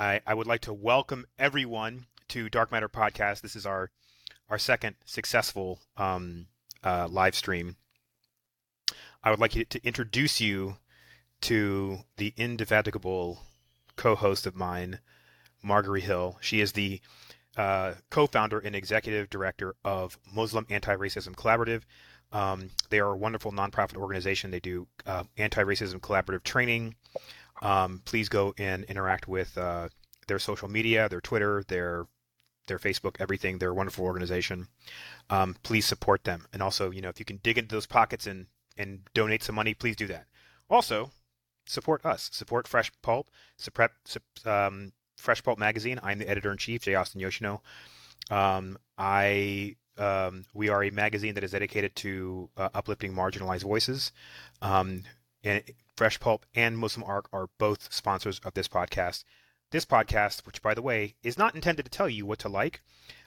I, I would like to welcome everyone to Dark Matter Podcast. This is our our second successful um, uh, live stream. I would like to introduce you to the indefatigable co-host of mine, Margari Hill. She is the uh, co-founder and executive director of Muslim Anti-Racism Collaborative. Um, they are a wonderful nonprofit organization. They do uh, anti-racism collaborative training. Um, please go and interact with uh, their social media, their Twitter, their their Facebook, everything. They're a wonderful organization. Um, please support them, and also, you know, if you can dig into those pockets and and donate some money, please do that. Also, support us. Support Fresh Pulp. Support um, Fresh Pulp magazine. I'm the editor in chief, J. Austin Yoshino. Um, I um, we are a magazine that is dedicated to uh, uplifting marginalized voices. Um, and Fresh Pulp and Muslim Arc are both sponsors of this podcast. This podcast, which by the way is not intended to tell you what to like,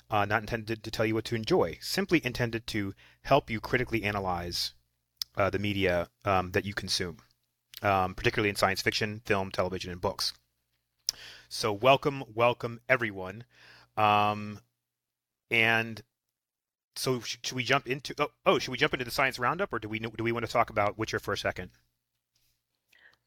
uh, not intended to tell you what to enjoy, simply intended to help you critically analyze uh, the media um, that you consume, um, particularly in science fiction, film, television, and books. So, welcome, welcome everyone. Um, and so, sh- should we jump into? Oh, oh, should we jump into the science roundup, or do we do we want to talk about Witcher for a second?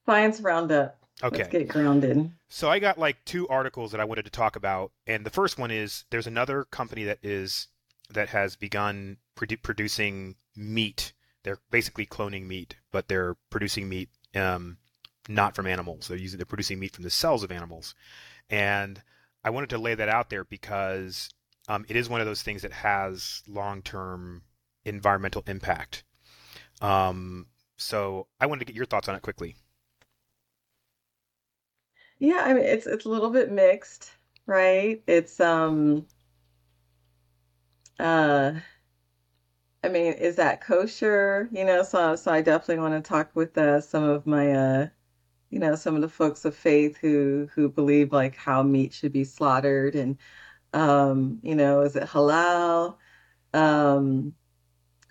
Science roundup. Okay. Let's get grounded. So I got like two articles that I wanted to talk about, and the first one is there's another company that is that has begun produ- producing meat. They're basically cloning meat, but they're producing meat um, not from animals. They're using they're producing meat from the cells of animals, and I wanted to lay that out there because um, it is one of those things that has long term environmental impact. Um, so I wanted to get your thoughts on it quickly. Yeah, I mean it's it's a little bit mixed, right? It's um uh I mean, is that kosher? You know, so so I definitely want to talk with uh, some of my uh you know, some of the folks of faith who who believe like how meat should be slaughtered and um, you know, is it halal? Um,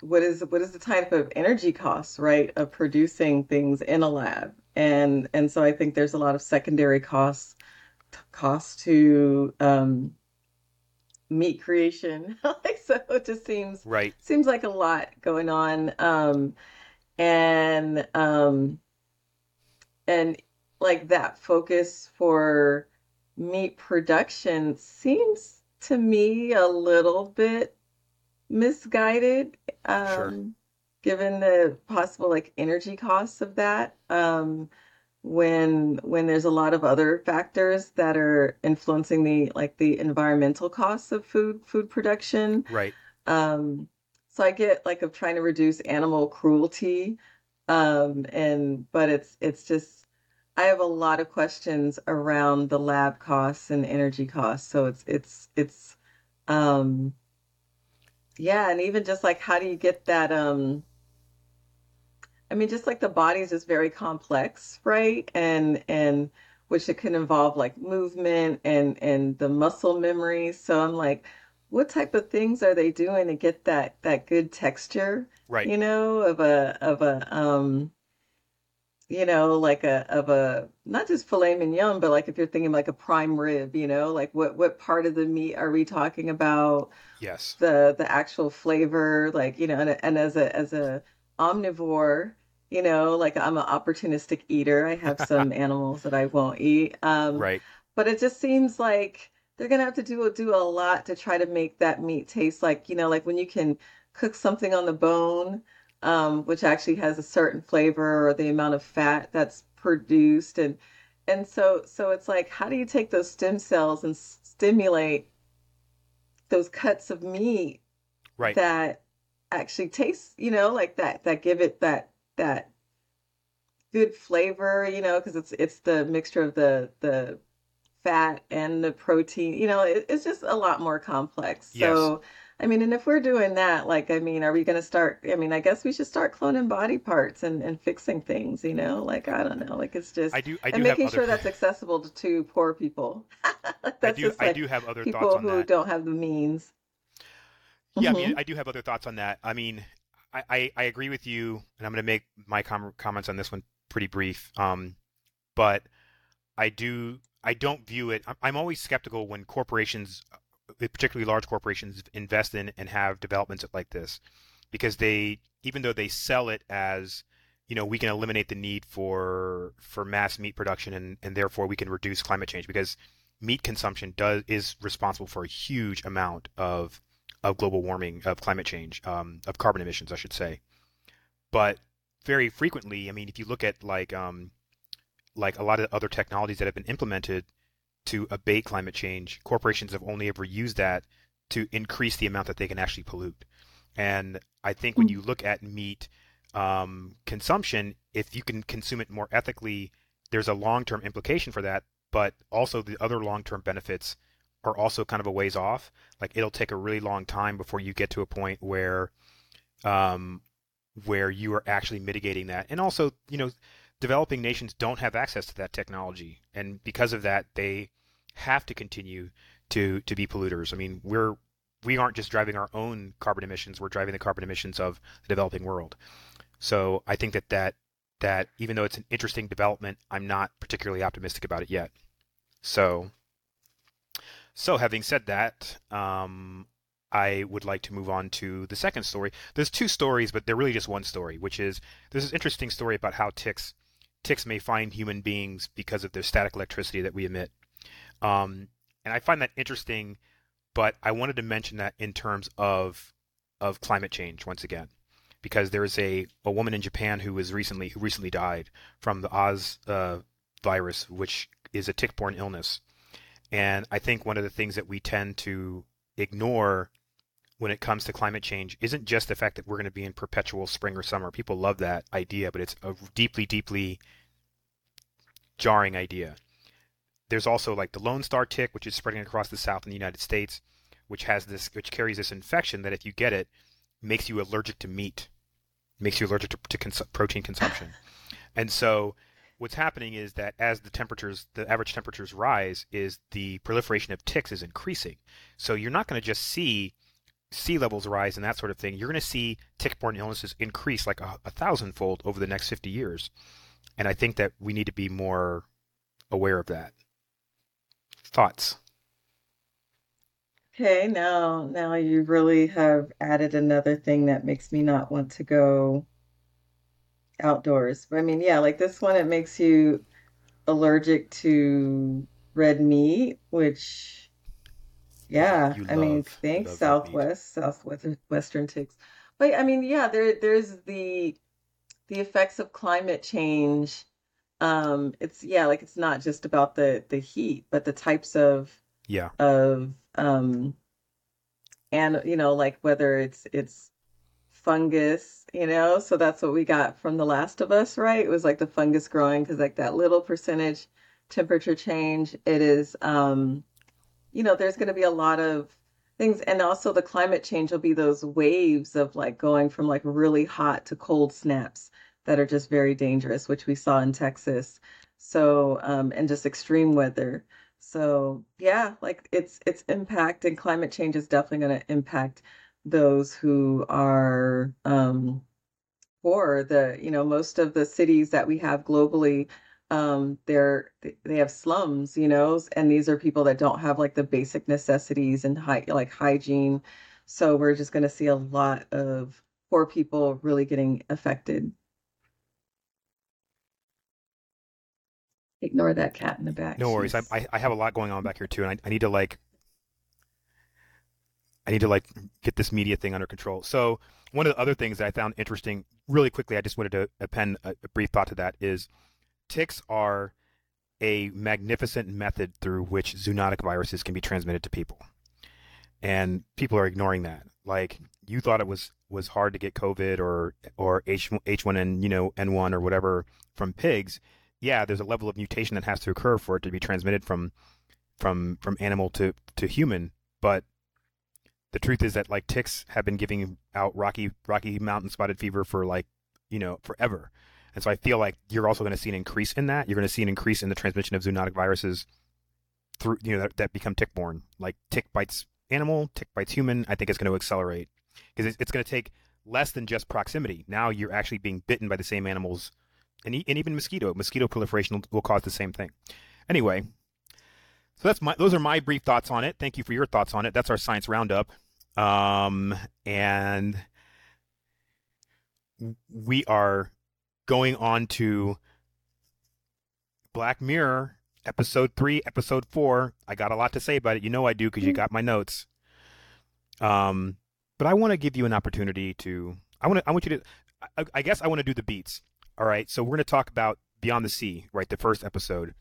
what is what is the type of energy costs, right, of producing things in a lab? And and so I think there's a lot of secondary costs costs to um, meat creation. like so it just seems right seems like a lot going on. Um, and um, and like that focus for meat production seems to me a little bit misguided um, sure. Given the possible like energy costs of that um, when when there's a lot of other factors that are influencing the like the environmental costs of food food production right um, so i get like of trying to reduce animal cruelty um, and but it's it's just I have a lot of questions around the lab costs and energy costs. So it's it's it's um yeah, and even just like how do you get that um I mean just like the body is just very complex, right? And and which it can involve like movement and and the muscle memory. So I'm like what type of things are they doing to get that that good texture? Right. You know, of a of a um you know, like a of a not just filet mignon, but like if you're thinking like a prime rib, you know, like what what part of the meat are we talking about? Yes. The the actual flavor, like you know, and, and as a as a omnivore, you know, like I'm an opportunistic eater. I have some animals that I won't eat. Um, right. But it just seems like they're gonna have to do do a lot to try to make that meat taste like you know, like when you can cook something on the bone um, which actually has a certain flavor or the amount of fat that's produced and and so so it's like how do you take those stem cells and stimulate those cuts of meat right that actually taste you know like that that give it that that good flavor you know because it's it's the mixture of the the fat and the protein you know it, it's just a lot more complex yes. so I mean, and if we're doing that, like, I mean, are we going to start? I mean, I guess we should start cloning body parts and, and fixing things, you know? Like, I don't know. Like, it's just, I do, I do and making sure that's accessible to, to poor people. that's I do, just like I do have other people thoughts on who that. don't have the means. Yeah, mm-hmm. I mean, I do have other thoughts on that. I mean, I, I, I agree with you, and I'm going to make my com- comments on this one pretty brief. Um, but I do, I don't view it. I'm always skeptical when corporations, uh, particularly large corporations, invest in and have developments like this, because they, even though they sell it as, you know, we can eliminate the need for for mass meat production and and therefore we can reduce climate change because meat consumption does is responsible for a huge amount of of global warming, of climate change, um, of carbon emissions, I should say. But very frequently, I mean, if you look at like um, like a lot of other technologies that have been implemented to abate climate change, corporations have only ever used that to increase the amount that they can actually pollute. And I think when mm. you look at meat um, consumption, if you can consume it more ethically, there's a long-term implication for that. But also the other long-term benefits are also kind of a ways off. Like it'll take a really long time before you get to a point where, um, where you are actually mitigating that. And also, you know, developing nations don't have access to that technology, and because of that, they have to continue to to be polluters. I mean, we're we aren't just driving our own carbon emissions; we're driving the carbon emissions of the developing world. So I think that that that even though it's an interesting development, I'm not particularly optimistic about it yet. So, so having said that, um, I would like to move on to the second story. There's two stories, but they're really just one story, which is there's this interesting story about how ticks ticks may find human beings because of their static electricity that we emit. Um, and I find that interesting, but I wanted to mention that in terms of of climate change once again, because there's a, a woman in Japan who was recently who recently died from the Oz uh, virus, which is a tick-borne illness. And I think one of the things that we tend to ignore when it comes to climate change isn't just the fact that we're going to be in perpetual spring or summer. People love that idea, but it's a deeply, deeply jarring idea. There's also like the Lone Star tick, which is spreading across the South in the United States, which has this, which carries this infection that if you get it, makes you allergic to meat, makes you allergic to, to cons- protein consumption. and so what's happening is that as the temperatures, the average temperatures rise, is the proliferation of ticks is increasing. So you're not going to just see sea levels rise and that sort of thing, you're going to see tick-borne illnesses increase like a, a thousandfold over the next 50 years. And I think that we need to be more aware of that. Thoughts? Okay, now now you really have added another thing that makes me not want to go outdoors. But I mean, yeah, like this one, it makes you allergic to red meat, which yeah, You I mean, thanks love red meat. Southwest, Southwest Western ticks. But I mean, yeah, there there's the the effects of climate change. Um, it's yeah, like it's not just about the the heat, but the types of Yeah. of um and you know, like whether it's it's fungus, you know, so that's what we got from The Last of Us, right? It was like the fungus growing because like that little percentage temperature change, it is um you know, there's going to be a lot of things. And also, the climate change will be those waves of like going from like really hot to cold snaps that are just very dangerous, which we saw in Texas. So, um, and just extreme weather. So, yeah, like it's it's impact and climate change is definitely going to impact those who are um, poor. The, you know, most of the cities that we have globally um they're they have slums you know and these are people that don't have like the basic necessities and high like hygiene so we're just going to see a lot of poor people really getting affected ignore that cat in the back No worries. I, I I have a lot going on back here too, and I, I need to like I need to like get this media thing under control. So one of the other things that I found interesting, really quickly, I just wanted to append a, a brief thought to that is ticks are a magnificent method through which zoonotic viruses can be transmitted to people. And people are ignoring that. Like you thought it was was hard to get COVID or or H H1N, you know, N1 or whatever from pigs. Yeah, there's a level of mutation that has to occur for it to be transmitted from from from animal to to human, but the truth is that like ticks have been giving out Rocky Rocky Mountain spotted fever for like, you know, forever. And so I feel like you're also going to see an increase in that. You're going to see an increase in the transmission of zoonotic viruses through, you know, that, that become tick-borne. Like tick bites animal, tick bites human. I think it's going to accelerate because it's, it's going to take less than just proximity. Now you're actually being bitten by the same animals, and, and even mosquito. Mosquito proliferation will, will cause the same thing. Anyway, So that's my those are my brief thoughts on it. Thank you for your thoughts on it. That's our science roundup. Um, and we are going on to Black Mirror episode 3, episode 4. I got a lot to say about it. You know I do cuz you mm. got my notes. Um, but I want to give you an opportunity to I want to I want you to I, I guess I want to do the beats. All right. So we're going to talk about Beyond the Sea, right? The first episode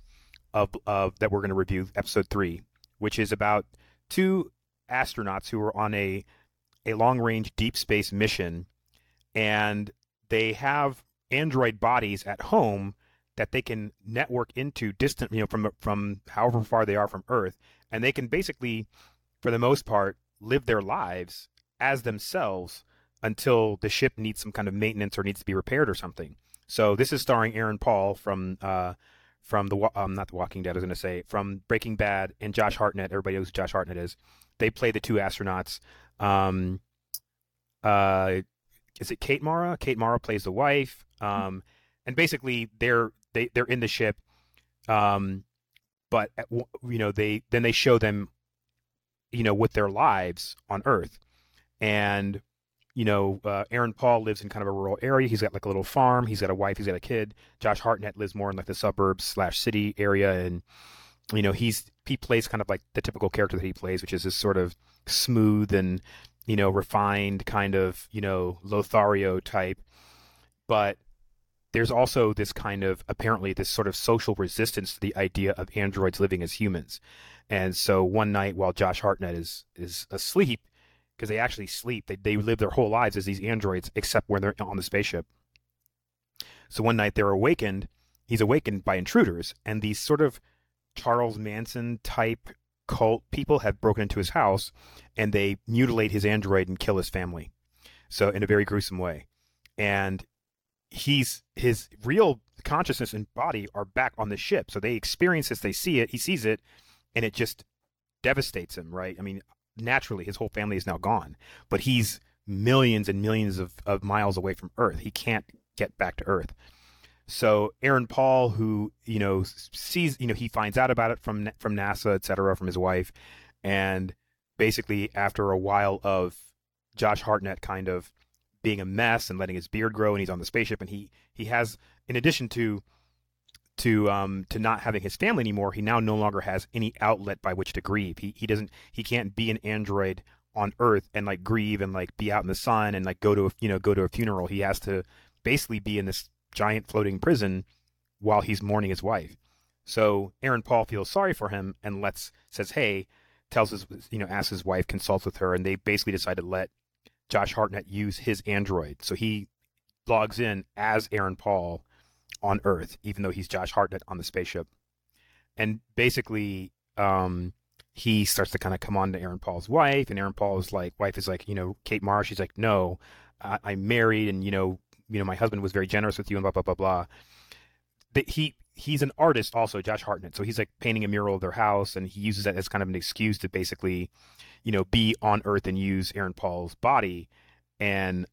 of, of that we're going to review, episode three, which is about two astronauts who are on a a long range deep space mission, and they have android bodies at home that they can network into distant, you know, from from however far they are from Earth, and they can basically, for the most part, live their lives as themselves until the ship needs some kind of maintenance or needs to be repaired or something. So this is starring Aaron Paul from uh, from the um, not the Walking Dead. I was going to say from Breaking Bad and Josh Hartnett. Everybody knows who Josh Hartnett is. They play the two astronauts. Um, uh, is it Kate Mara? Kate Mara plays the wife. Um, and basically they're they they're in the ship. Um, but at, you know they then they show them, you know, with their lives on Earth, and you know, uh, Aaron Paul lives in kind of a rural area. He's got like a little farm. He's got a wife. He's got a kid. Josh Hartnett lives more in like the suburbs slash city area, and you know, he's he plays kind of like the typical character that he plays, which is this sort of smooth and you know refined kind of you know Lothario type. But there's also this kind of apparently this sort of social resistance to the idea of androids living as humans. And so one night while Josh Hartnett is is asleep, because they actually sleep. They they live their whole lives as these androids, except when they're on the spaceship. So one night they're awakened. He's awakened by intruders, and these sort of Charles Manson type cult people have broken into his house, and they mutilate his android and kill his family. So in a very gruesome way, and he's his real consciousness and body are back on the ship. So they experience this, they see it, he sees it, and it just devastates him. Right? I mean, naturally his whole family is now gone, but he's millions and millions of, of miles away from Earth. He can't get back to Earth. So Aaron Paul, who you know sees, you know, he finds out about it from from NASA, et cetera, from his wife, and basically after a while of Josh Hartnett kind of being a mess and letting his beard grow, and he's on the spaceship, and he he has, in addition to to um to not having his family anymore, he now no longer has any outlet by which to grieve. He he doesn't he can't be an android on Earth and like grieve and like be out in the sun and like go to a you know go to a funeral. He has to basically be in this giant floating prison while he's mourning his wife. So Aaron Paul feels sorry for him and lets says, "Hey," tells his you know asks his wife, consults with her, and they basically decide to let Josh Hartnett use his android. So he logs in as Aaron Paul on Earth, even though he's Josh Hartnett on the spaceship. And basically, um, he starts to kind of come on to Aaron Paul's wife, and Aaron Paul's like, wife is like, you know, Kate Mara. She's like, no, I- I'm married, and you know, you know, my husband was very generous with you, and blah blah blah blah. But he he's an artist also, Josh Hartnett. So he's like painting a mural of their house, and he uses that as kind of an excuse to basically, you know, be on Earth and use Aaron Paul's body, and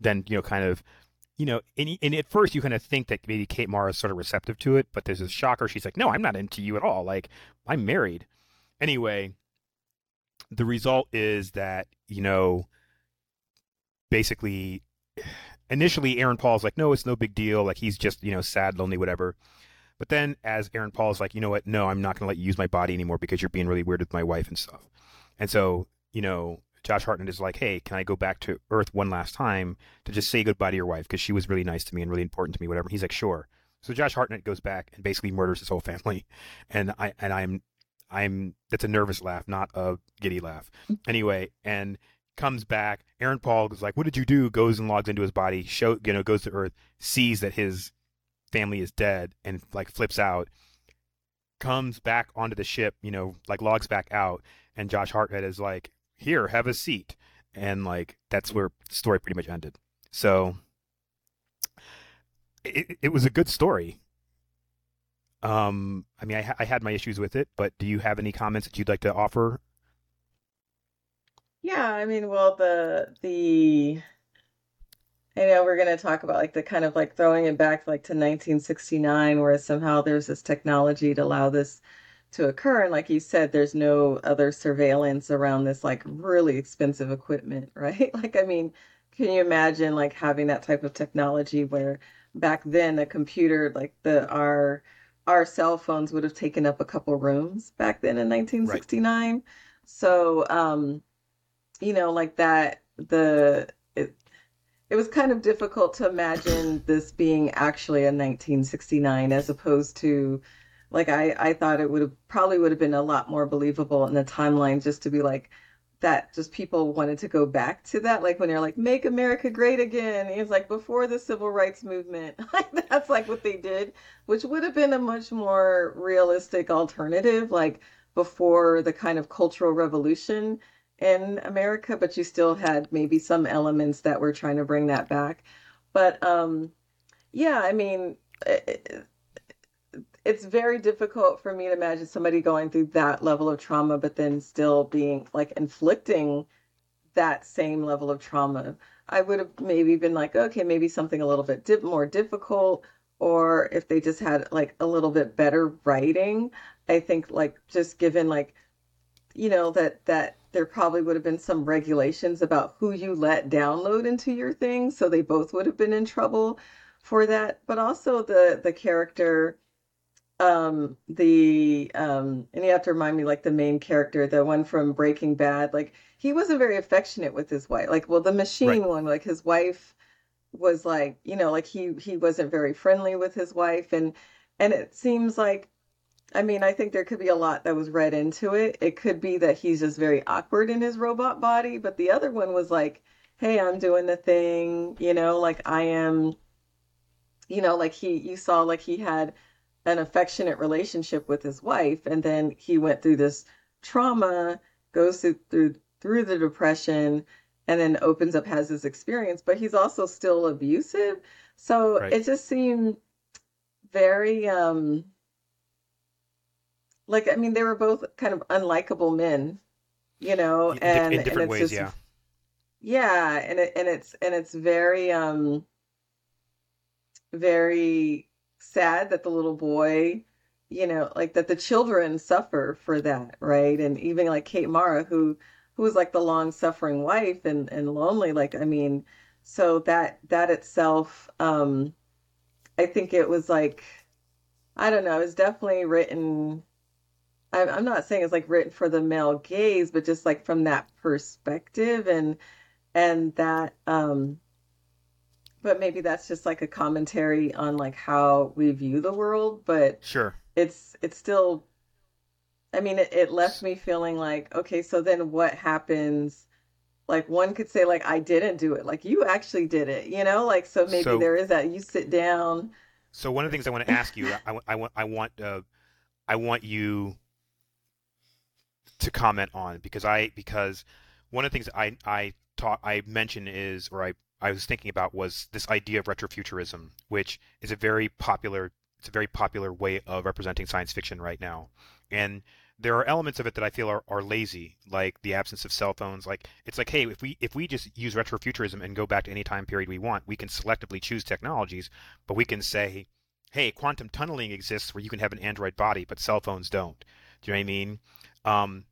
then you know, kind of you know, and, and at first you kind of think that maybe Kate Mara is sort of receptive to it, but there's a shocker. She's like, no, I'm not into you at all. Like, I'm married. Anyway, the result is that, you know, basically, initially Aaron Paul's like, no, it's no big deal. Like, he's just, you know, sad, lonely, whatever. But then as Aaron Paul's like, you know what? No, I'm not going to let you use my body anymore because you're being really weird with my wife and stuff. And so, you know, Josh Hartnett is like, hey, can I go back to Earth one last time to just say goodbye to your wife because she was really nice to me and really important to me, whatever. He's like, sure. So Josh Hartnett goes back and basically murders his whole family, and I and I'm I'm that's a nervous laugh, not a giddy laugh. Mm. Anyway, and comes back. Aaron Paul is like, "What did you do?" Goes and logs into his body. Show you know goes to Earth, sees that his family is dead, and like flips out. Comes back onto the ship, you know, like logs back out, and Josh Hartnett is like, here, have a seat. And like that's where the story pretty much ended. So it, it was a good story. Um, I mean, I, I had my issues with it, but do you have any comments that you'd like to offer? Yeah, I mean, well, the the I know we're going to talk about like the kind of like throwing it back like to 1969, where somehow there's this technology to allow this to occur. And like you said, there's no other surveillance around this like really expensive equipment, right? Like, I mean, can you imagine like having that type of technology where back then a computer like the our our cell phones would have taken up a couple rooms back then in 1969. Right. So, um, you know, like that, the it, it was kind of difficult to imagine this being actually a 1969 as opposed to like I, I thought it would have probably would have been a lot more believable in the timeline just to be like that just people wanted to go back to that like when they're like make america great again. It's like before the civil rights movement Like that's like what they did which would have been a much more realistic alternative like before the kind of cultural revolution in america but you still had maybe some elements that were trying to bring that back but um yeah i mean it, it's very difficult for me to imagine somebody going through that level of trauma, but then still being like inflicting that same level of trauma. I would have maybe been like, okay, maybe something a little bit dip- more difficult, or if they just had like a little bit better writing. I think like just given like, you know, that that there probably would have been some regulations about who you let download into your thing, so they both would have been in trouble for that. But also the the character um the um and you have to remind me like the main character the one from breaking bad like he wasn't very affectionate with his wife like well the machine right. one like his wife was like you know like he he wasn't very friendly with his wife and and it seems like i mean i think there could be a lot that was read into it it could be that he's just very awkward in his robot body but the other one was like hey i'm doing the thing you know like i am you know like he you saw like he had an affectionate relationship with his wife and then he went through this trauma goes through through, through the depression and then opens up has this experience but he's also still abusive so right. it just seemed very um like i mean they were both kind of unlikable men you know and in, different and ways just, yeah yeah and it, and it's and it's very um very sad that the little boy, you know, like that the children suffer for that, right? And even like Kate Mara, who who was like the long suffering wife and and lonely, like I mean, so that that itself, um, I think it was like, I don't know, it was definitely written. I'm I'm not saying it's like written for the male gaze, but just like from that perspective and and that um but maybe that's just like a commentary on like how we view the world but sure. it's it's still i mean it, it left me feeling like okay so then what happens? Like one could say like i didn't do it. Like you actually did it you know? Like so maybe so, there is that. You sit down. So one of the things i want to ask you I, I, want i want uh, i want you to comment on because i because one of the things i i taught i mentioned is or i I was thinking about was this idea of retrofuturism, which is a very popular it's a very popular way of representing science fiction right now. And there are elements of it that I feel are, are lazy, like the absence of cell phones. Like it's like, hey, if we if we just use retrofuturism and go back to any time period we want, we can selectively choose technologies, but we can say, hey, quantum tunneling exists where you can have an android body, but cell phones don't. Do you know what I mean? Um,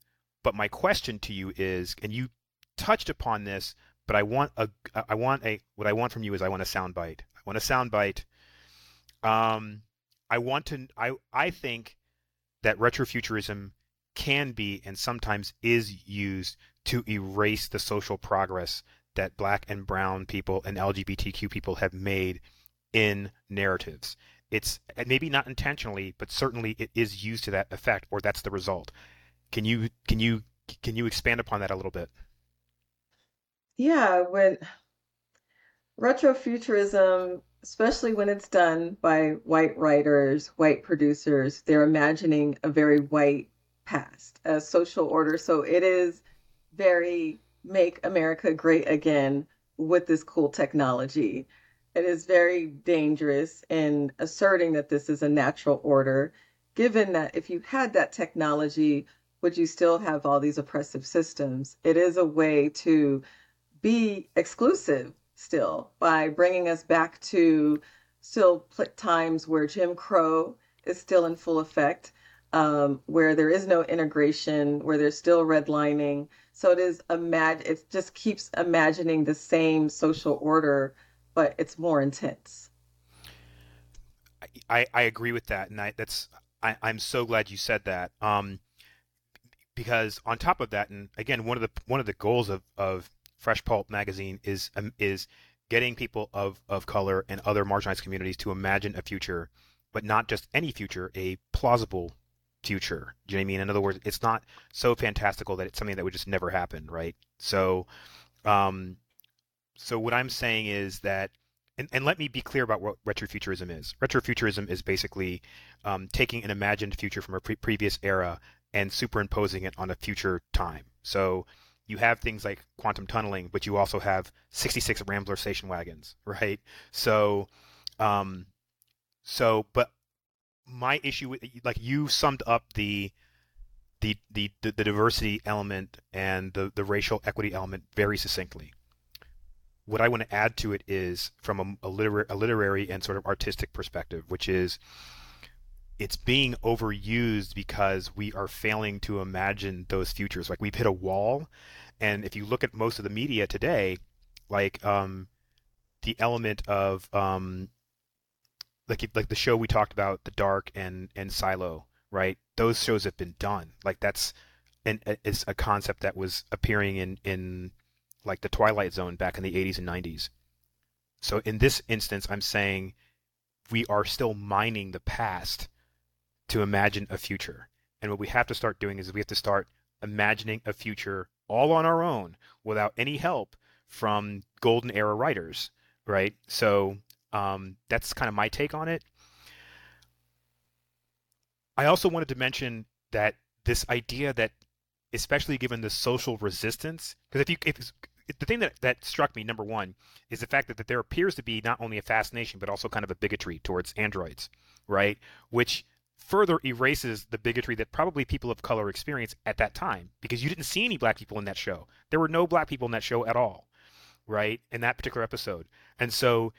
but my question to you is, and you touched upon this, but I want a I want a what I want from you is I want a soundbite. I want a soundbite. Um, I want to I I think that retrofuturism can be and sometimes is used to erase the social progress that black and brown people and LGBTQ people have made in narratives. It's maybe not intentionally, but certainly it is used to that effect, or that's the result. Can you can you can you expand upon that a little bit? Yeah, when retrofuturism, especially when it's done by white writers, white producers, they're imagining a very white past, a social order. So it is very make America great again with this cool technology. It is very dangerous in asserting that this is a natural order, given that if you had that technology, would you still have all these oppressive systems? It is a way to be exclusive still by bringing us back to still times where Jim Crow is still in full effect. um, where there is no integration, where there's still redlining. So it is imag- it just keeps imagining the same social order, but it's more intense. I, I agree with that, and I, that's I, I'm so glad you said that. Um, because on top of that, and again, one of the one of the goals of, of Fresh Pulp magazine is um, is getting people of, of color and other marginalized communities to imagine a future, but not just any future, a plausible future. Do you know what I mean? In other words, it's not so fantastical that it's something that would just never happen, right? So, um, so what I'm saying is that, and, and let me be clear about what retrofuturism is. Retrofuturism is basically um, taking an imagined future from a pre- previous era and superimposing it on a future time. So you have things like quantum tunneling, but you also have 66 Rambler station wagons, right? So, um, so, but my issue with like you summed up the the the the, diversity element and the the racial equity element very succinctly. What I want to add to it is from a, a, literary, a literary and sort of artistic perspective, which is it's being overused because we are failing to imagine those futures. Like we've hit a wall, and if you look at most of the media today, like um, the element of um, like like the show we talked about, The Dark and and Silo, right? Those shows have been done. Like that's and it's a concept that was appearing in in like the Twilight Zone back in the 80s and 90s. So in this instance, I'm saying we are still mining the past to imagine a future. And what we have to start doing is we have to start imagining a future all on our own without any help from golden era writers, right? So um, that's kind of my take on it. I also wanted to mention that this idea that, especially given the social resistance, because if you if the thing that, that struck me number one is the fact that, that there appears to be not only a fascination but also kind of a bigotry towards androids, right? Which further erases the bigotry that probably people of color experienced at that time because you didn't see any black people in that show. There were no black people in that show at all, right? In that particular episode. And so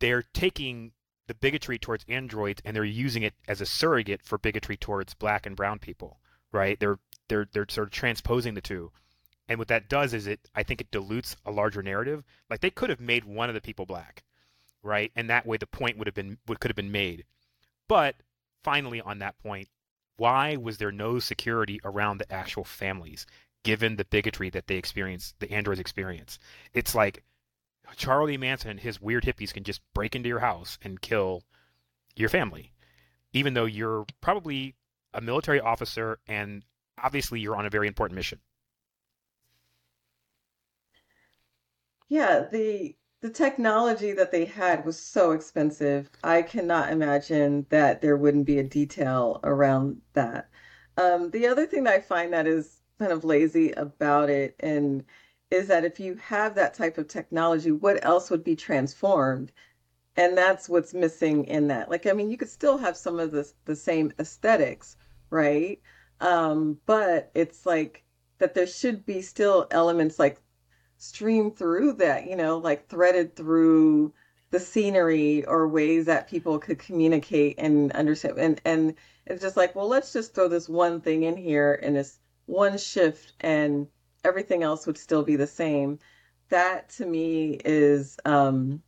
they're taking the bigotry towards androids and they're using it as a surrogate for bigotry towards black and brown people, right? They're they're they're sort of transposing the two. And what that does is it I think it dilutes a larger narrative. Like they could have made one of the people black, right? And that way the point would have been would could have been made. But finally on that point, why was there no security around the actual families given the bigotry that they experience, the androids experience? It's like Charlie Manson and his weird hippies can just break into your house and kill your family, even though you're probably a military officer and obviously you're on a very important mission. Yeah, the the technology that they had was so expensive. I cannot imagine that there wouldn't be a detail around that. Um, the other thing that I find that is kind of lazy about it and is that if you have that type of technology, what else would be transformed? And that's what's missing in that. Like, I mean, you could still have some of the the same aesthetics, right? Um, but it's like that there should be still elements like stream through that, you know, like threaded through the scenery or ways that people could communicate and understand. And and it's just like, well, let's just throw this one thing in here and this one shift and everything else would still be the same. That to me is um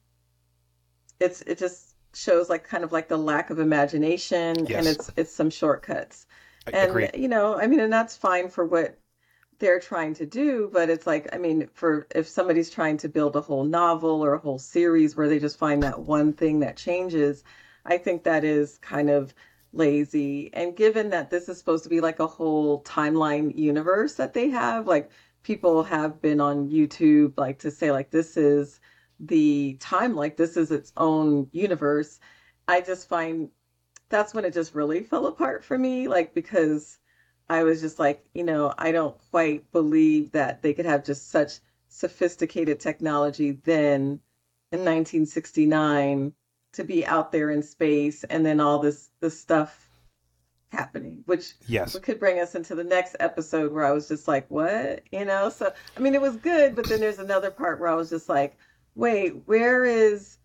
it's it just shows like kind of like the lack of imagination yes. and it's it's some shortcuts. I and agree. you know, I mean and that's fine for what they're trying to do, but it's like, I mean, for if somebody's trying to build a whole novel or a whole series where they just find that one thing that changes, I think that is kind of lazy. And given that this is supposed to be like a whole timeline universe that they have, like people have been on YouTube like to say like this is the time like this is its own universe. I just find that's when it just really fell apart for me like because I was just like, you know, I don't quite believe that they could have just such sophisticated technology then in 1969 to be out there in space and then all this this stuff happening which yes. could bring us into the next episode where i was just like what? You know? So i mean it was good but then there's another part where i was just like wait where is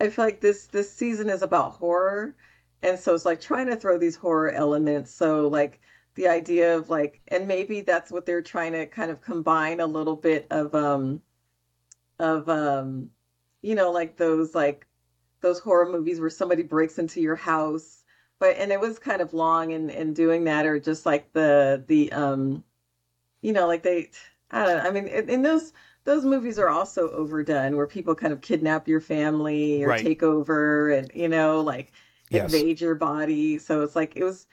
i feel like this this season is about horror. And so it's like trying to throw these horror elements. So like the idea of like, and maybe that's what they're trying to kind of combine a little bit of um of um you know like those like those horror movies where somebody breaks into your house but and it was kind of long in in doing that or just like the the um you know like they I don't know I mean in, in those those movies are also overdone where people kind of kidnap your family or Right. take over and you know like Yes. invade your body so it's like it was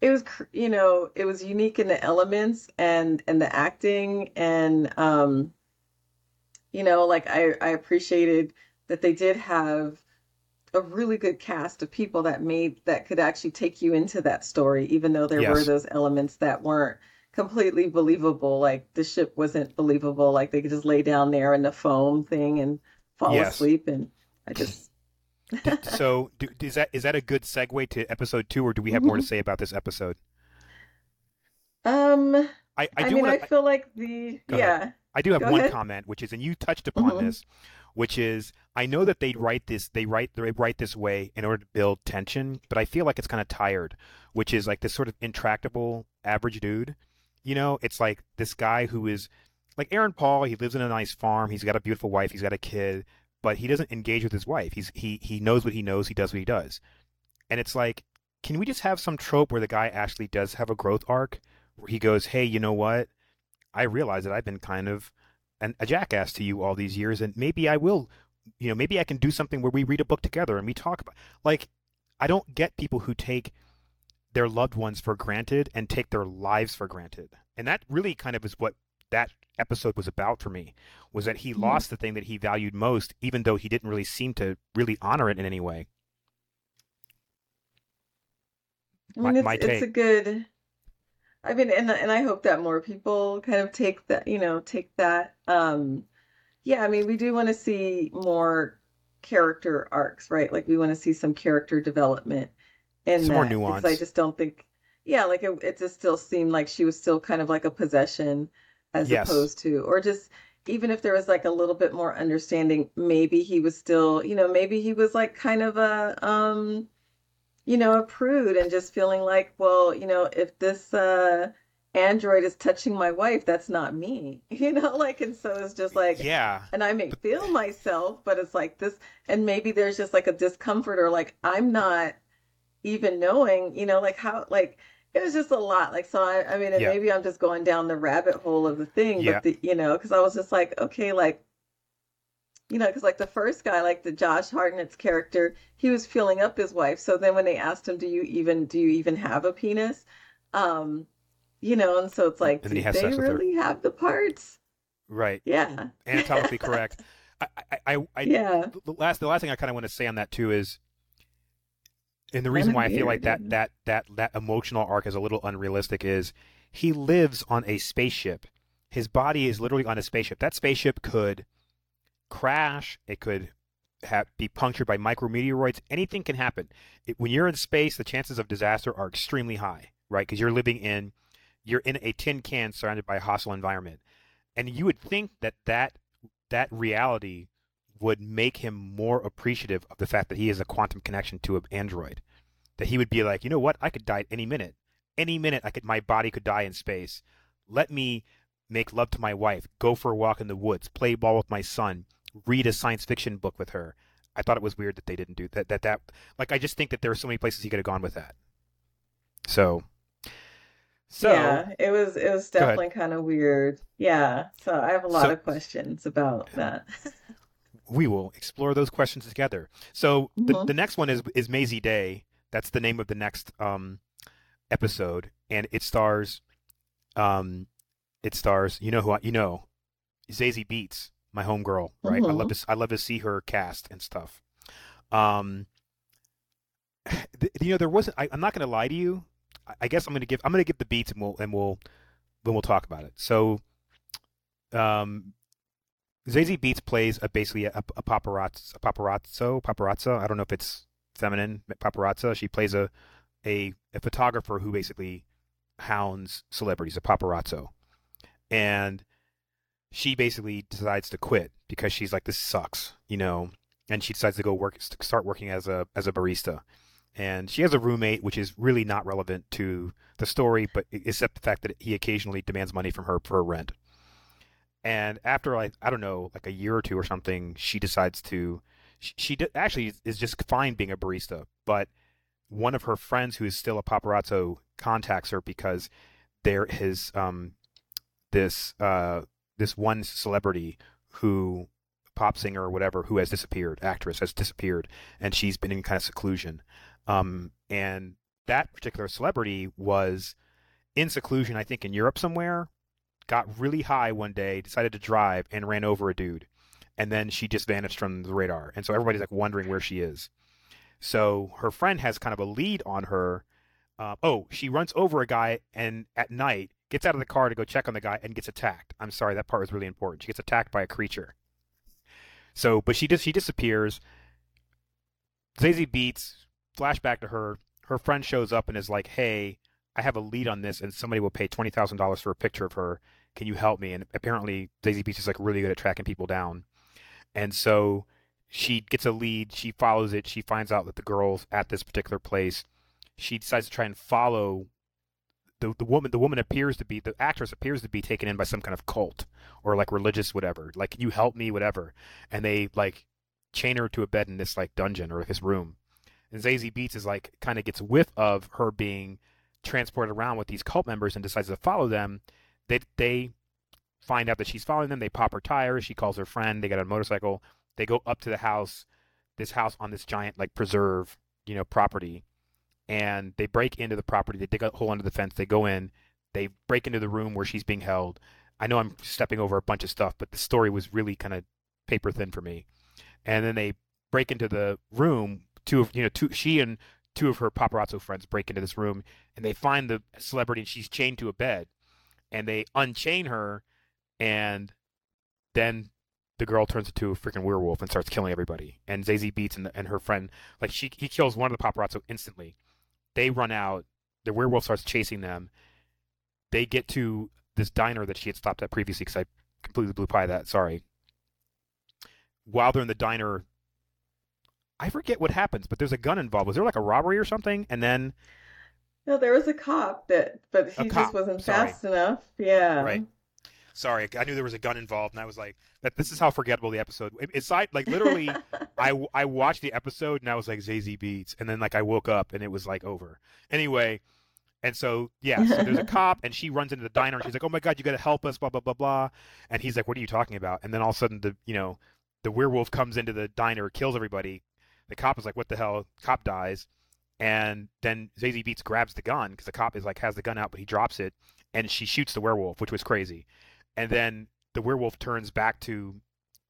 it was you know it was unique in the elements and and the acting and um you know like I I appreciated that they did have a really good cast of people that made that could actually take you into that story even though there were those elements that weren't completely believable like the ship wasn't believable like they could just lay down there in the foam thing and fall Yes. asleep and I just So do, is that is that a good segue to episode two, or do we have more to say about this episode? um I, I I, do mean want I feel like the Go ahead. yeah I do have Go one ahead. comment, which is, and you touched upon Mhm. this, which is, I know that they write this, they write, they write this way in order to build tension, but I feel like it's kind of tired, which is like this sort of intractable average dude. You know, it's like this guy who is like Aaron Paul. He lives in a nice farm. He's got a beautiful wife. He's got a kid, but he doesn't engage with his wife. He's he he knows what he knows. He does what he does, and it's like, can we just have some trope where the guy actually does have a growth arc, where he goes, hey, you know what? I realize that I've been kind of an, a jackass to you all these years, and maybe I will, you know, maybe I can do something where we read a book together and we talk about. Like, I don't get people who take their loved ones for granted and take their lives for granted, and that really kind of is what that episode was about for me. Was that he Mhm. lost the thing that he valued most, even though he didn't really seem to really honor it in any way. I My- mean, it's my it's a good. I mean, and and I hope that more people kind of take that, you know, take that. Um, yeah, I mean, we do want to see more character arcs, right? Like we want to see some character development and more because I just don't think, yeah, like it, it just still seemed like she was still kind of like a possession as Yes. opposed to, or just even if there was like a little bit more understanding, maybe he was still, you know, maybe he was like kind of a, um, you know, a prude and just feeling like, well, you know, if this uh android is touching my wife, that's not me. You know, like and so it's just like Yeah, and I may feel myself, but it's like this and maybe there's just like a discomfort or like I'm not even knowing, you know, like how like it was just a lot. Like so I I mean, and Yeah. maybe I'm just going down the rabbit hole of the thing, Yeah. but the, you know, because I was just like, okay, like you know, because like the first guy, like the Josh Hartnett's character, he was feeling up his wife. So then when they asked him, "Do you even do you even have a penis?" Um, you know, and so it's like, do they with her. really have the parts? right. Yeah, Anatomically correct. I, I, I, I yeah, the last the last thing I kind of want to say on that too is, and the reason why I feel like that that that that emotional arc is a little unrealistic is he lives on a spaceship. His body is literally on a spaceship. That spaceship could crash. It could have, be punctured by micrometeoroids. Anything can happen. It, when you're in space, the chances of disaster are extremely high, right? Because you're living in you're in a tin can surrounded by a hostile environment, and you would think that that that reality would make him more appreciative of the fact that he has a quantum connection to an android. That he would be like, you know what, I could die at any minute. Any minute, I could, my body could die in space. Let me make love to my wife, go for a walk in the woods, play ball with my son, read a science fiction book with her. I thought it was weird that they didn't do that. That that like I just think that there are so many places he could have gone with that. So, so yeah. It was it was definitely kind of weird. Yeah, so I have a lot So- of questions about that. We will explore those questions together. So the, Mhm. the next one is is Mazey Day. That's the name of the next um, episode, and it stars, um, it stars. You know who I, you know, Zazie Beetz, my homegirl, right? I love Mhm. to I love to see her cast and stuff. Um, th- you know, there wasn't. I, I'm not going to lie to you. I, I guess I'm going to give I'm going to give the beats, and we'll and we'll then we'll talk about it. So, um, Zazie Beetz plays a basically a, a paparazzo, paparazzo, paparazzo. I don't know if it's feminine, paparazzo. She plays a, a a photographer who basically hounds celebrities, a paparazzo, and she basically decides to quit because she's like, this sucks, you know, and she decides to go work, start working as a as a barista, and she has a roommate, which is really not relevant to the story, but except the fact that he occasionally demands money from her for her rent. And after like I don't know, like a year or two or something, she decides to. She, she actually is just fine being a barista, but one of her friends who is still a paparazzo contacts her because there is um this uh this one celebrity who pop singer or whatever who has disappeared actress has disappeared and she's been in kind of seclusion um and that particular celebrity was in seclusion i think in europe somewhere got really high one day decided to drive and ran over a dude and then she just vanished from the radar and so everybody's like wondering where she is so her friend has kind of a lead on her. Uh, oh, she runs over a guy and at night gets out of the car to go check on the guy and gets attacked. I'm sorry, that part was really important. She gets attacked by a creature. So, but she just she disappears. Zazie Beetz. flashback to her. Her friend shows up and is like, "Hey, I have a lead on this, and somebody will pay twenty thousand dollars for a picture of her. Can you help me?" And apparently, Zazie Beetz is like really good at tracking people down, and so she gets a lead. She follows it. She finds out that the girl's at this particular place. She decides to try and follow the the woman. The woman appears to be the actress appears to be taken in by some kind of cult or like religious whatever. Like, can you help me? Whatever. And they like chain her to a bed in this like dungeon or his room. And Zazie Beetz is like kind of gets whiff of her being transported around with these cult members and decides to follow them. They they find out that she's following them. They pop her tires. She calls her friend. They get on a motorcycle they go up to the house, this house on this giant like preserve, you know, property, and they break into the property. They dig a hole under the fence. They go in. They break into the room where she's being held. I know I'm stepping over a bunch of stuff, but the story was really kind of paper thin for me. And then they break into the room. Two of you know, two she and two of her paparazzo friends break into this room, and they find the celebrity, and she's chained to a bed, and they unchain her, and then the girl turns into a freaking werewolf and starts killing everybody. And Zazie Beetz and, the, and her friend, like she, he kills one of the paparazzo instantly. They run out. The werewolf starts chasing them. They get to this diner that she had stopped at previously because I completely blew by that. Sorry. While they're in the diner, I forget what happens, but there's a gun involved. Was there like a robbery or something? And then. No, there was a cop that, but he just wasn't Sorry. fast enough. Yeah. Right. Sorry, I knew there was a gun involved, and I was like, "That this is how forgettable the episode." It's like, literally, I I watched the episode and I was like, "Zazie Beetz," and then like I woke up and it was like over. Anyway, and so yeah, so there's a cop and she runs into the diner and she's like, "Oh my god, you got to help us!" Blah blah blah blah, and he's like, "What are you talking about?" And then all of a sudden, the you know, the werewolf comes into the diner, kills everybody. The cop is like, "What the hell?" Cop dies, and then Zazie Beetz grabs the gun because the cop is like has the gun out, but he drops it, and she shoots the werewolf, which was crazy and then the werewolf turns back to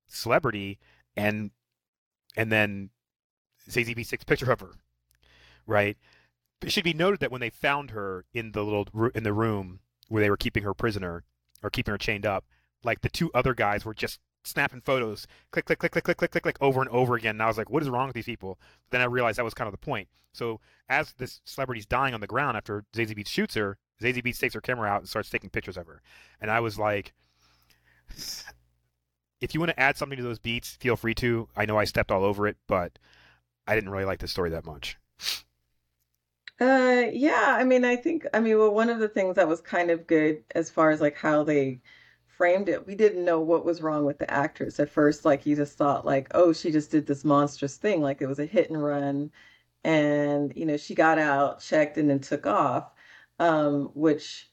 celebrity and and then Zazie Beetz takes picture of her, right? It should be noted that when they found her in the little in the room where they were keeping her prisoner or keeping her chained up, like the two other guys were just snapping photos, click, click, click, click, click, click, click, click, over and over again. And I was like, what is wrong with these people? Then I realized that was kind of the point. So as this celebrity's dying on the ground after Zazie Beetz shoots her, Zazie Beetz takes her camera out and starts taking pictures of her. And I was like, if you want to add something to those beats, feel free to. I know I stepped all over it, but I didn't really like the story that much. Uh, yeah, I mean, I think, I mean, well, one of the things that was kind of good as far as like how they framed it, we didn't know what was wrong with the actress at first. Like, you just thought, like, oh, she just did this monstrous thing. Like, it was a hit and run. And, you know, she got out, checked, and then took off um, which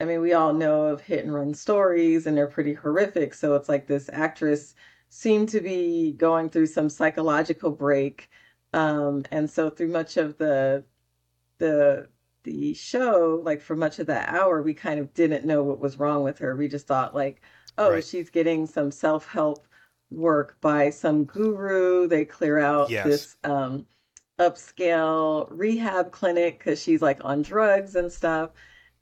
I mean, we all know of hit and run stories and they're pretty horrific. So it's like this actress seemed to be going through some psychological break. Um, and so through much of the the the show, like for much of that hour, we kind of didn't know what was wrong with her. We just thought like, oh, right. she's getting some self help work by some guru. They clear out yes. this um, upscale rehab clinic because she's like on drugs and stuff.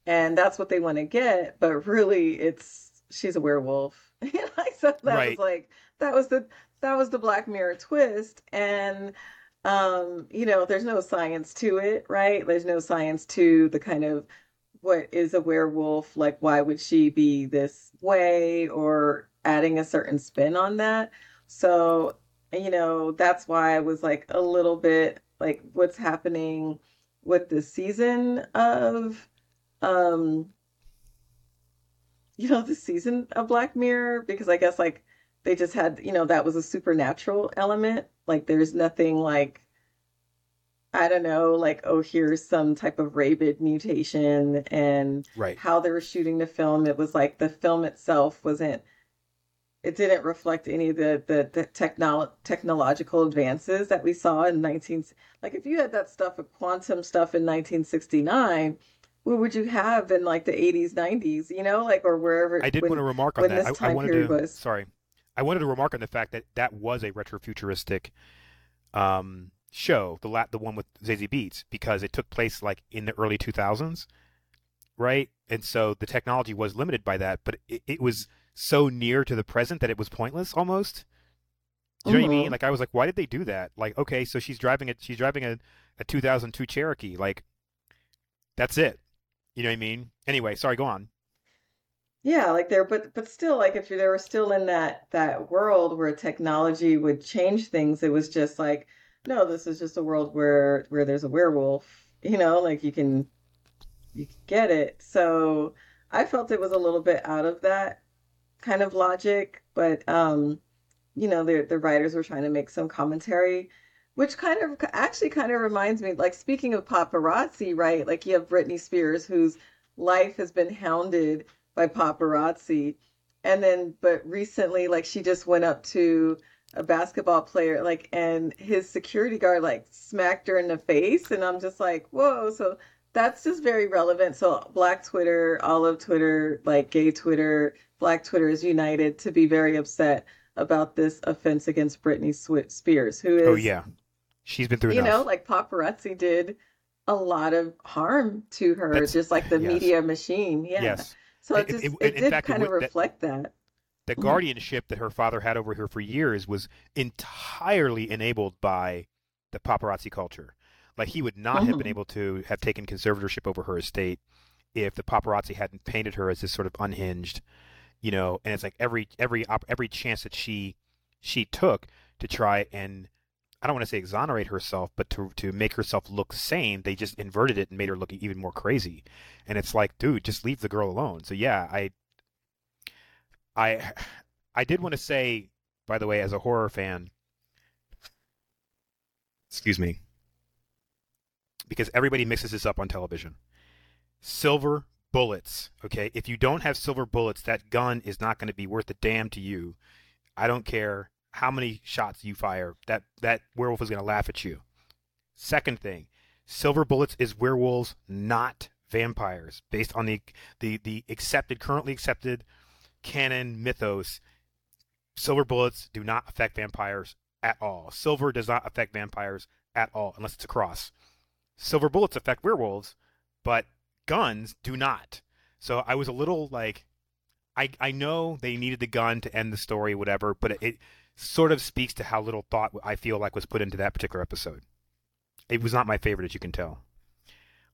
And that's what they want to get. But really, it's she's a werewolf. and I said that right. was like, that was the, that was the Black Mirror twist. And, um, you know, there's no science to it, right? There's no science to the kind of what is a werewolf? Like, why would she be this way or adding a certain spin on that? So you know, that's why I was like a little bit like what's happening with the season of um you know the season of Black Mirror because I guess like they just had you know that was a supernatural element like there's nothing like I don't know, like, oh, here's some type of rabid mutation and Right. how they were shooting the film. It was like the film itself wasn't, it didn't reflect any of the, the, the technolo- technological advances that we saw in 19, like if you had that stuff of quantum stuff in 1969, what would you have in like the 80s, 90s, you know, like, or wherever, I did when, want to remark on that. I, I wanted to. was. Sorry, I wanted to remark on the fact that that was a retrofuturistic um, show, the la- the one with Zazie Beetz, because it took place like in the early 2000s, right? And so the technology was limited by that, but it, it was so near to the present that it was pointless almost. You know what I mean? Mhm. Like I was like, why did they do that? Like, okay, so she's driving a she's driving a, a 2002 Cherokee. Like, that's it. You know what I mean? Anyway, sorry, go on. Yeah, like there, but but still, like if they were still in that that world where technology would change things, it was just like, no, this is just a world where where there's a werewolf, you know, like you can you can get it. So I felt it was a little bit out of that kind of logic, but um, you know, the the writers were trying to make some commentary, which kind of actually kind of reminds me, like speaking of paparazzi, right? Like you have Britney Spears, whose life has been hounded by paparazzi, and then but recently, like she just went up to a basketball player, like, and his security guard like smacked her in the face, and I'm just like, whoa, so. That's just very relevant. So, Black Twitter, Olive Twitter, like gay Twitter, Black Twitter is united to be very upset about this offense against Britney Spears, who oh, is, Oh yeah, she's been through you know, like paparazzi did a lot of harm to her, That's just like the yes, media machine. Yeah. yes. So it just it- it in did fact, it kind of would- that- reflect that. the Mhm. guardianship that her father had over her for years was entirely enabled by the paparazzi culture. Like he would not have been Mhm. able to have taken conservatorship over her estate if the paparazzi hadn't painted her as this sort of unhinged, you know. And it's like every every every chance that she she took to try and I don't want to say exonerate herself, but to to make herself look sane, they just inverted it and made her look even more crazy. And it's like, dude, just leave the girl alone. So yeah, I I I did want to say, by the way, as a horror fan, excuse me, because everybody mixes this up on television. Silver bullets, okay? If you don't have silver bullets, that gun is not going to be worth a damn to you. I don't care how many shots you fire. That that werewolf is going to laugh at you. Second thing, silver bullets is werewolves, not vampires, based on the the the accepted currently accepted canon mythos. Silver bullets do not affect vampires at all. Silver does not affect vampires at all, unless it's a cross. Silver bullets affect werewolves, but guns do not. So I was a little like, I I know they needed the gun to end the story, whatever, but it, it sort of speaks to how little thought I feel like was put into that particular episode. It was not my favorite, as you can tell.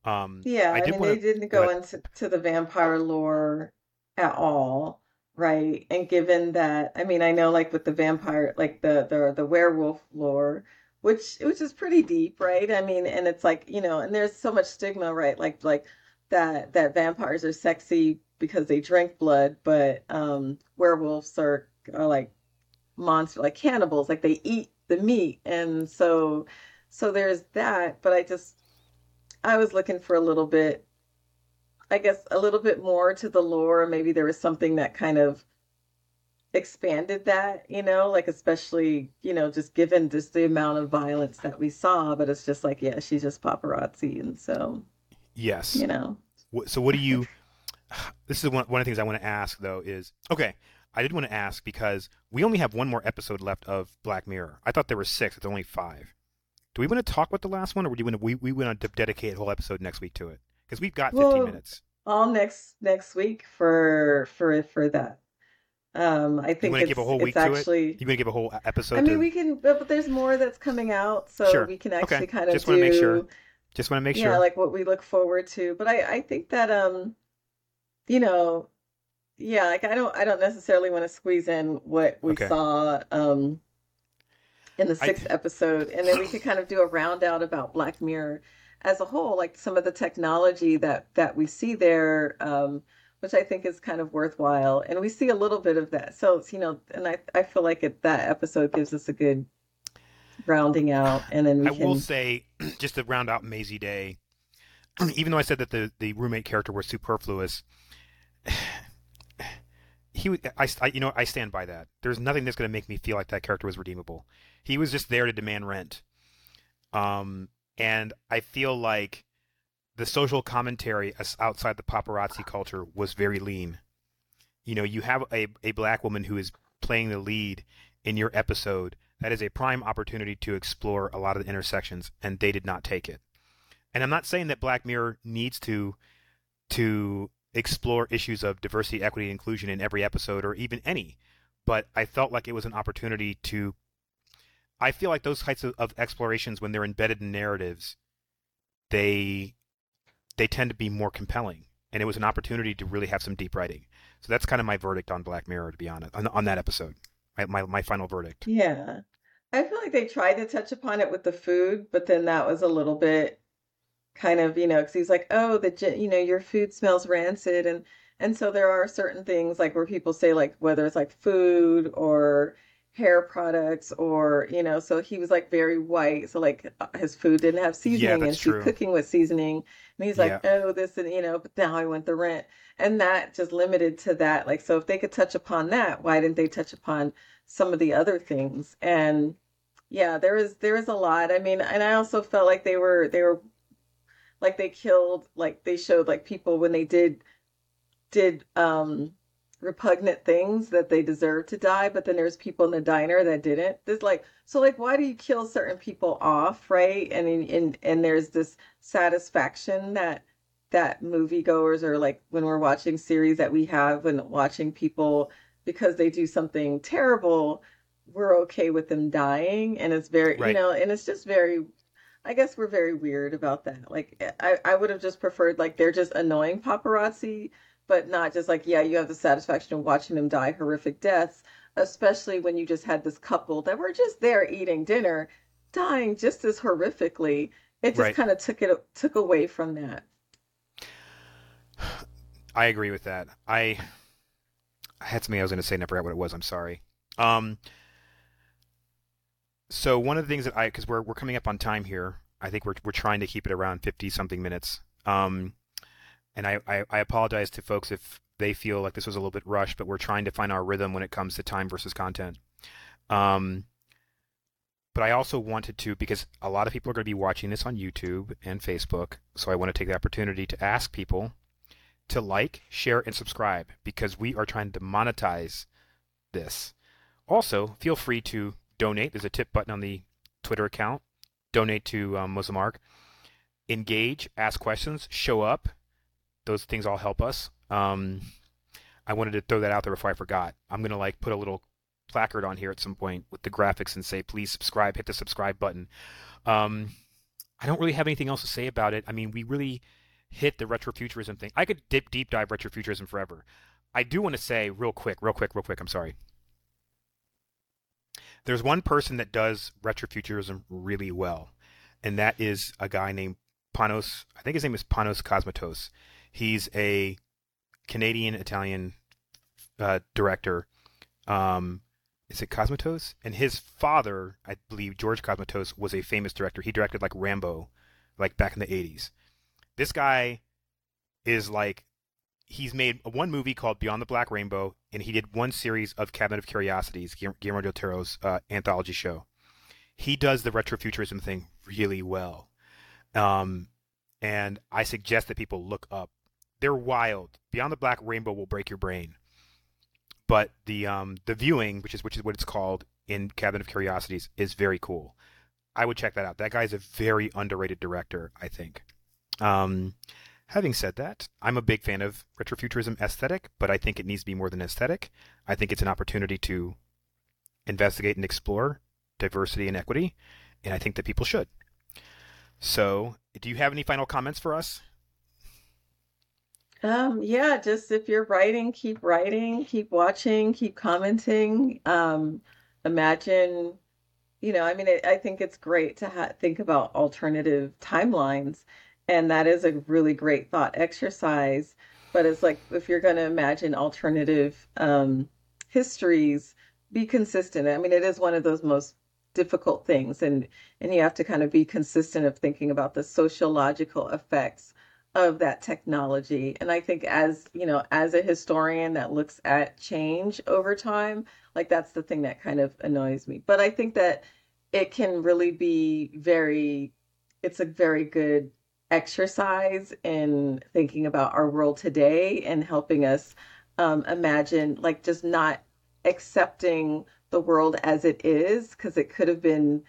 Um, Yeah, I I did mean, want they didn't Go go into to the vampire lore at all, right? And given that, I mean, I know like with the vampire, like the the the werewolf lore, which which is pretty deep, right? I mean, and it's like, you know, and there's so much stigma, right? Like like that that vampires are sexy because they drink blood, but um werewolves are are like monster like cannibals, like they eat the meat. And so so there's that, but I just I was looking for a little bit, I guess, a little bit more to the lore. Maybe there was something that kind of expanded that, you know, like especially, you know, just given just the amount of violence that we saw. But it's just like, yeah, she's just paparazzi. And so, Yes. you know, So what do you? This is one one of the things I want to ask though. Is okay. I did want to ask because we only have one more episode left of Black Mirror. I thought there were six. It's only five. Do we want to talk about the last one, or do you want to? We we want to dedicate a whole episode next week to it because we've got 15 well, minutes. all next next week for for for that. Um, I You think want to give a whole week it's to it? actually. You want to give a whole e- I episode mean, to? we can, but, but there's more that's coming out, so Sure. we can Okay. actually kind of Just want to make sure. Just want to make yeah, sure. like what we look forward to. But I, I think that um, you know, yeah, like I don't I don't necessarily want to squeeze in what we Okay. saw um in the sixth I, episode, and then we could kind of do a round out about Black Mirror as a whole, like some of the technology that that we see there, um, which I think is kind of worthwhile, and we see a little bit of that. So you know, and I I feel like it, that episode gives us a good rounding out, and then we I can... will say just to round out Mazey Day, even though I said that the the roommate character was superfluous. He, I, I, you know, I stand by that. There's nothing that's going to make me feel like that character was redeemable. He was just there to demand rent. Um, and I feel like the social commentary outside the paparazzi culture was very lean. You know, you have a, a black woman who is playing the lead in your episode. That is a prime opportunity to explore a lot of the intersections, and they did not take it. And I'm not saying that Black Mirror needs to to explore issues of diversity, equity, and inclusion in every episode or even any, but I felt like it was an opportunity to I feel like those types of, of explorations, when they're embedded in narratives, they they tend to be more compelling, and it was an opportunity to really have some deep writing. So that's kind of my verdict on Black Mirror, to be honest, on, on that episode. My, my my final verdict. Yeah, I feel like they tried to touch upon it with the food, but then that was a little bit kind of you know because he's like, oh, the you know your food smells rancid, and and so there are certain things like where people say like whether it's like food or hair products or you know so he was like very white so like uh, his food didn't have seasoning yeah, and she's cooking with seasoning and he's like yeah. oh this and you know but now i went the rent and that just limited to that like so if they could touch upon that why didn't they touch upon some of the other things and yeah there is there is a lot i mean and i also felt like they were they were like they killed like they showed like people when they did did um repugnant things that they deserve to die, but then there's people in the diner that didn't. There's like so like why do you kill certain people off, right? And in and there's this satisfaction that that moviegoers or like when we're watching series that we have when watching people because they do something terrible, we're okay with them dying and it's very right. you know, and it's just very I guess we're very weird about that. Like I, I would have just preferred like they're just annoying paparazzi but not just like, yeah, you have the satisfaction of watching them die horrific deaths, especially when you just had this couple that were just there eating dinner, dying just as horrifically. It just right. kind of took it took away from that. I agree with that. I I had something I was going to say and I forgot what it was. I'm sorry. Um, so one of the things that I because we're we're coming up on time here. I think we're we're trying to keep it around fifty something minutes. Um, and I, I, I apologize to folks if they feel like this was a little bit rushed, but we're trying to find our rhythm when it comes to time versus content. Um, but I also wanted to, because a lot of people are going to be watching this on YouTube and Facebook, so I want to take the opportunity to ask people to like, share, and subscribe because we are trying to monetize this. Also, feel free to donate. There's a tip button on the Twitter account. Donate to um, Muslim ARC. Engage, ask questions, show up, those things all help us. Um, I wanted to throw that out there before I forgot. I'm gonna like put a little placard on here at some point with the graphics and say, please subscribe, hit the subscribe button. Um, I don't really have anything else to say about it. I mean, we really hit the retrofuturism thing. I could dip deep dive retrofuturism forever. I do want to say real quick, real quick, real quick. I'm sorry. There's one person that does retrofuturism really well, and that is a guy named Panos. I think his name is Panos Cosmatos. He's a Canadian Italian uh, director. Um, is it Cosmatos? And his father, I believe, George Cosmatos, was a famous director. He directed like Rambo, like back in the '80s. This guy is like he's made one movie called Beyond the Black Rainbow, and he did one series of Cabinet of Curiosities, Guillermo del Toro's uh, anthology show. He does the retrofuturism thing really well, um, and I suggest that people look up they're wild. Beyond the Black Rainbow will break your brain. But the um the viewing, which is which is what it's called in Cabinet of Curiosities, is very cool. I would check that out. That guy is a very underrated director, I think. Um, having said that, I'm a big fan of retrofuturism aesthetic, but I think it needs to be more than aesthetic. I think it's an opportunity to investigate and explore diversity and equity, and I think that people should. So, do you have any final comments for us? Um, yeah, just if you're writing, keep writing, keep watching, keep commenting. Um, imagine you know, I mean, it, I think it's great to ha think about alternative timelines, and that is a really great thought exercise. But it's like if you're going to imagine alternative um, histories, be consistent. I mean, it is one of those most difficult things, and and you have to kind of be consistent of thinking about the sociological effects of that technology. And I think as, you know, as a historian that looks at change over time, like that's the thing that kind of annoys me. But I think that it can really be very, it's a very good exercise in thinking about our world today and helping us um, imagine, like, just not accepting the world as it is, because it could have been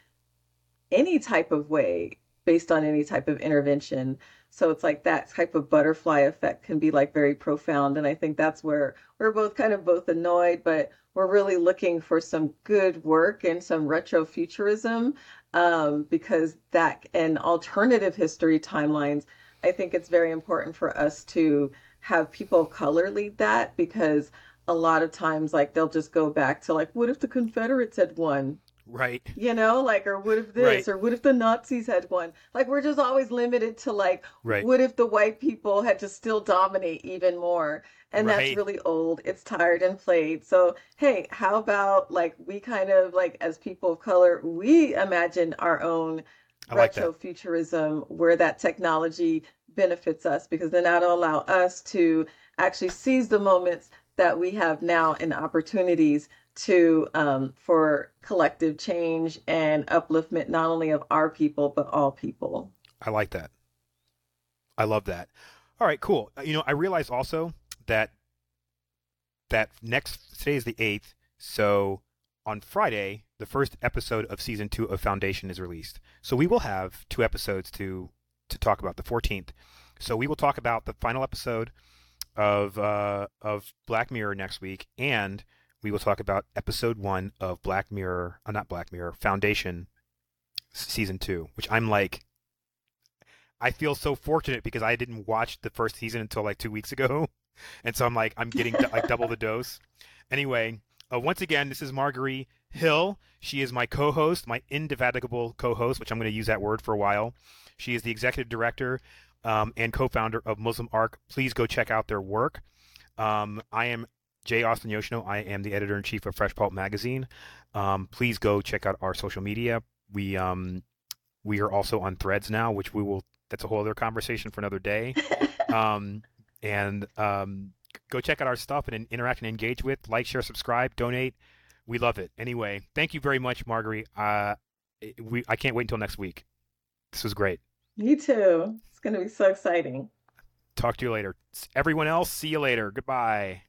any type of way based on any type of intervention. So it's like that type of butterfly effect can be like very profound. And I think that's where we're both kind of both annoyed, but we're really looking for some good work and some retrofuturism um, because that and alternative history timelines. I think it's very important for us to have people of color lead that because a lot of times like they'll just go back to like what if the Confederates had won Right. you know like or what if Right. this or what if the nazis had won like we're just always limited to like Right. what if the white people had to still dominate even more and that's really old it's tired and played so hey how about like we kind of like as people of color we imagine our own I like retrofuturism where that technology benefits us because then that'll allow us to actually seize the moments that we have now and opportunities to um, for collective change and upliftment not only of our people but all people. I like that. I love that. All right, cool. You know, I realize also that that next today is the eighth, so on Friday, the first episode of season two of Foundation is released. So we will have two episodes to to talk about. The fourteenth. So we will talk about the final episode of uh, of Black Mirror next week, and we will talk about episode one of Black Mirror, uh, not Black Mirror, Foundation season two, which I'm like I feel so fortunate because I didn't watch the first season until like two weeks ago, and so I'm like I'm getting like double the dose. Anyway, uh, once again, this is Margari Hill. She is my co-host, my indefatigable co-host, which I'm going to use that word for a while. She is the executive director um, and co-founder of Muslim ARC. Please go check out their work. Um, I am Jay Austin Yoshino. I am the editor in chief of Fresh Pulp Magazine. Um, please go check out our social media. We um, we are also on Threads now, which we will. That's a whole other conversation for another day. Um, and um, go check out our stuff and interact and engage with. Like, share, subscribe, donate. We love it. Anyway, thank you very much, Margari. Uh, we I can't wait until next week. This was great. Me too. It's going to be so exciting. Talk to you later. Everyone else, see you later. Goodbye.